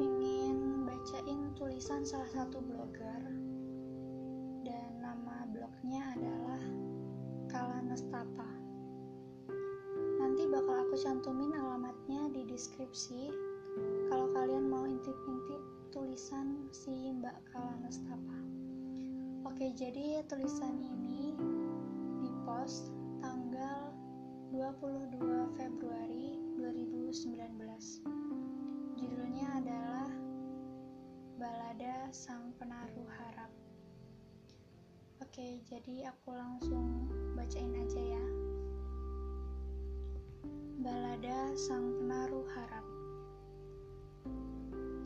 ingin bacain tulisan salah satu blogger dan nama blognya adalah Kala Nestapa. Nanti bakal aku cantumin alamatnya di deskripsi kalau kalian mau intip-intip tulisan si Mbak Kala Nestapa. Oke, jadi tulisan ini dipost tanggal 22 Februari Oke, jadi aku langsung bacain aja ya. Balada Sang Penaruh Harap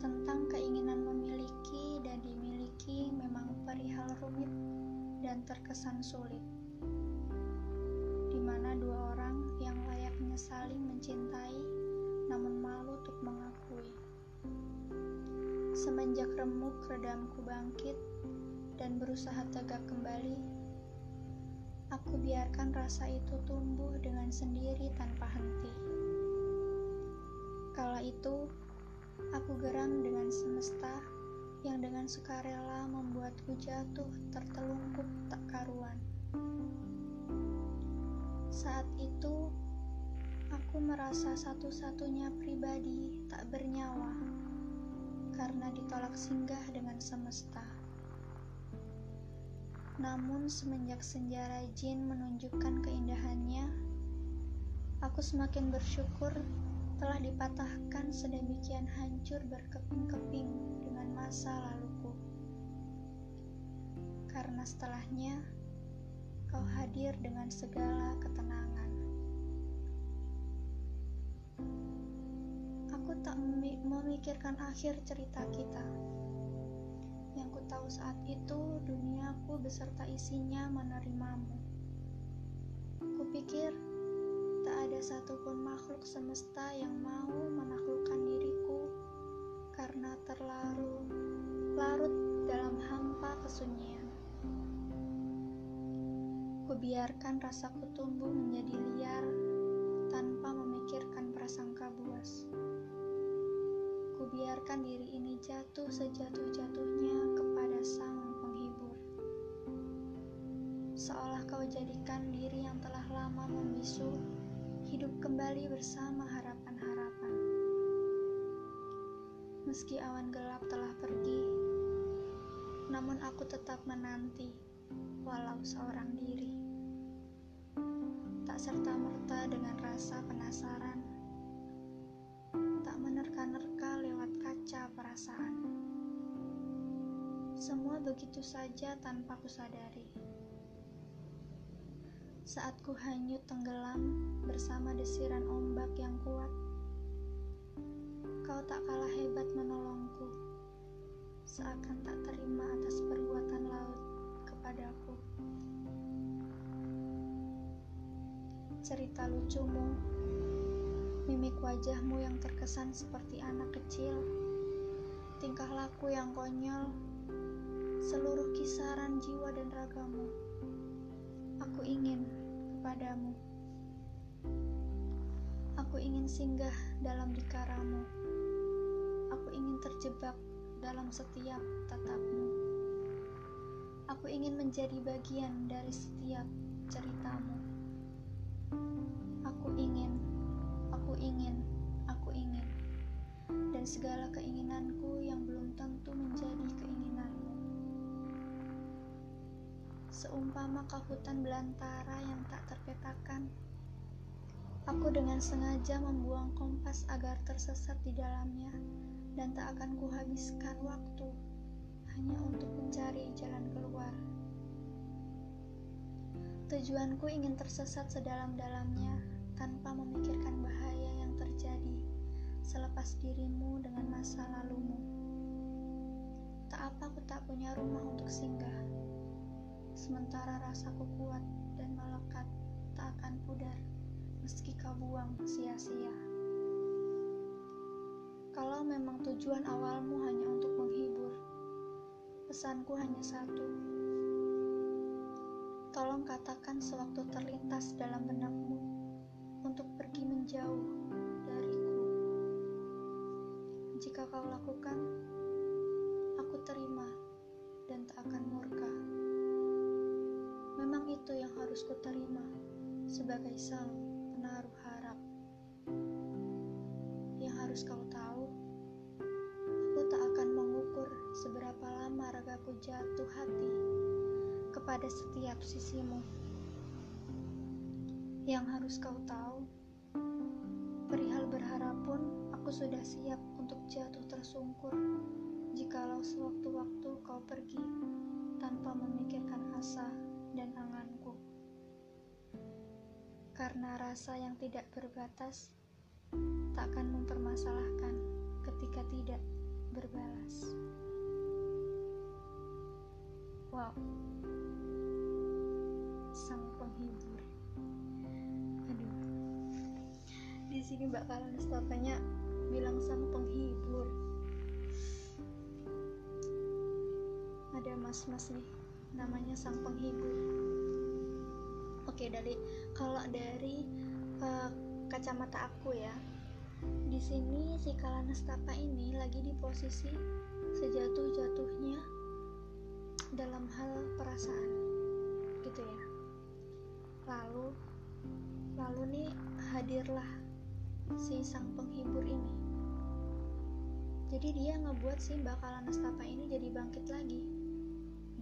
tentang keinginan memiliki dan dimiliki memang perihal rumit dan terkesan sulit, di mana dua orang yang layaknya saling mencintai namun malu untuk mengakui. Semenjak remuk redamku bangkit dan berusaha tegak kembali, aku biarkan rasa itu tumbuh dengan sendiri tanpa henti. Kala itu, aku geram dengan semesta yang dengan sukarela membuatku jatuh tertelungkup tak karuan. Saat itu, Aku merasa satu-satunya pribadi tak bernyawa karena ditolak singgah dengan semesta. Namun semenjak senja jin menunjukkan keindahannya, aku semakin bersyukur telah dipatahkan sedemikian hancur berkeping-keping dengan masa laluku. Karena setelahnya, kau hadir dengan segala ketenangan. Aku tak memikirkan akhir cerita kita. Tahu saat itu, duniaku beserta isinya menerimamu. Kupikir tak ada satupun makhluk semesta yang mau menaklukkan diriku karena terlalu larut dalam hampa kesunyian. Kubiarkan rasaku tumbuh menjadi liar tanpa memikirkan prasangka buas biarkan diri ini jatuh sejatuh-jatuhnya Seolah kau jadikan diri yang telah lama membisu hidup kembali bersama harapan-harapan. Meski awan gelap telah pergi, namun aku tetap menanti walau seorang diri. Tak serta-merta dengan rasa penasaran tak menerka-nerka lewat kaca perasaan. Semua begitu saja tanpa kusadari. Saat ku hanyut tenggelam bersama desiran ombak yang kuat, kau tak kalah hebat menolongku, seakan tak terima atas perbuatan laut kepadaku. Cerita lucumu Mimik wajahmu yang terkesan seperti anak kecil, tingkah laku yang konyol, seluruh kisaran jiwa dan ragamu. Aku ingin kepadamu. Aku ingin singgah dalam dikaramu. Aku ingin terjebak dalam setiap tatapmu. Aku ingin menjadi bagian dari setiap ceritamu. Aku ingin Aku ingin, aku ingin, dan segala keinginanku yang belum tentu menjadi keinginanmu. Seumpama hutan belantara yang tak terpetakan, aku dengan sengaja membuang kompas agar tersesat di dalamnya dan tak akan kuhabiskan waktu hanya untuk mencari jalan keluar. Tujuanku ingin tersesat sedalam-dalamnya tanpa memikirkan bahaya yang terjadi selepas dirimu dengan masa lalumu. Tak apa aku tak punya rumah untuk singgah, sementara rasaku kuat dan melekat tak akan pudar meski kau buang sia-sia. Kalau memang tujuan awalmu hanya untuk menghibur, pesanku hanya satu. Tolong katakan sewaktu terlintas dalam benakmu untuk pergi menjauh dariku. jika kau lakukan, aku terima dan tak akan murka. Memang itu yang harus kuterima sebagai sang penaruh harap. Yang harus kau tahu, aku tak akan mengukur seberapa lama ragaku jatuh hati kepada setiap sisimu. Yang harus kau tahu, perihal berharap pun aku sudah siap untuk jatuh tersungkur jikalau sewaktu-waktu kau pergi tanpa memikirkan asa dan anganku. Karena rasa yang tidak berbatas takkan mempermasalahkan ketika tidak berbalas. Wow. sini bakalan stopanya bilang sang penghibur ada mas-mas nih namanya sang penghibur oke dari kalau dari uh, kacamata aku ya di sini si Kalanestapa ini lagi di posisi sejatuh-jatuhnya dalam hal perasaan gitu ya lalu lalu nih hadirlah si sang penghibur ini. Jadi dia ngebuat si bakalan nestapa ini jadi bangkit lagi.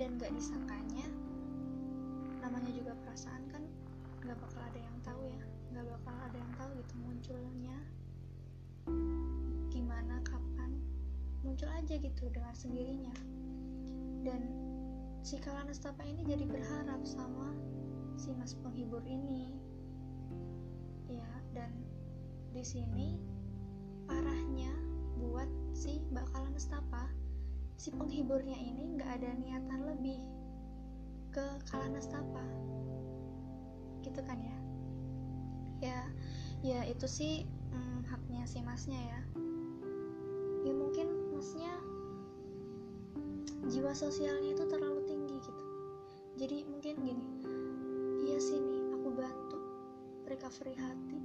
Dan gak disangkanya, namanya juga perasaan kan gak bakal ada yang tahu ya. Gak bakal ada yang tahu gitu munculnya. Gimana, kapan. Muncul aja gitu dengan sendirinya. Dan si Kalanestapa ini jadi berharap sama si mas penghibur ini. Ya, dan di sini parahnya buat si bakalan nestapa si penghiburnya ini nggak ada niatan lebih ke kalanastapa gitu kan ya? Ya ya itu sih hmm, haknya si masnya ya. Ya mungkin masnya jiwa sosialnya itu terlalu tinggi gitu. Jadi mungkin gini iya sih nih aku bantu recovery hati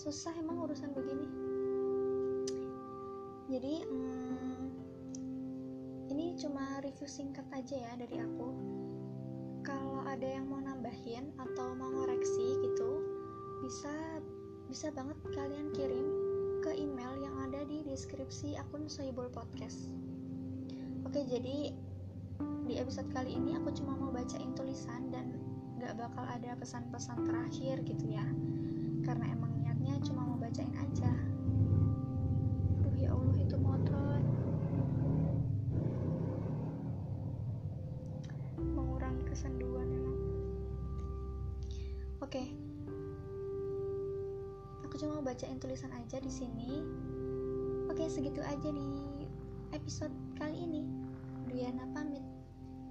susah emang urusan begini jadi hmm, ini cuma review singkat aja ya dari aku kalau ada yang mau nambahin atau mau ngoreksi gitu bisa bisa banget kalian kirim ke email yang ada di deskripsi akun Soibol Podcast. Oke, jadi di episode kali ini aku cuma mau bacain tulisan dan gak bakal ada pesan-pesan terakhir gitu ya. Karena emang cuma mau bacain aja. Aduh ya Allah itu motor. Mengurangi kesenduan emang. Oke. Aku cuma mau bacain tulisan aja di sini. Oke, segitu aja di episode kali ini. Riana pamit.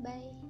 Bye.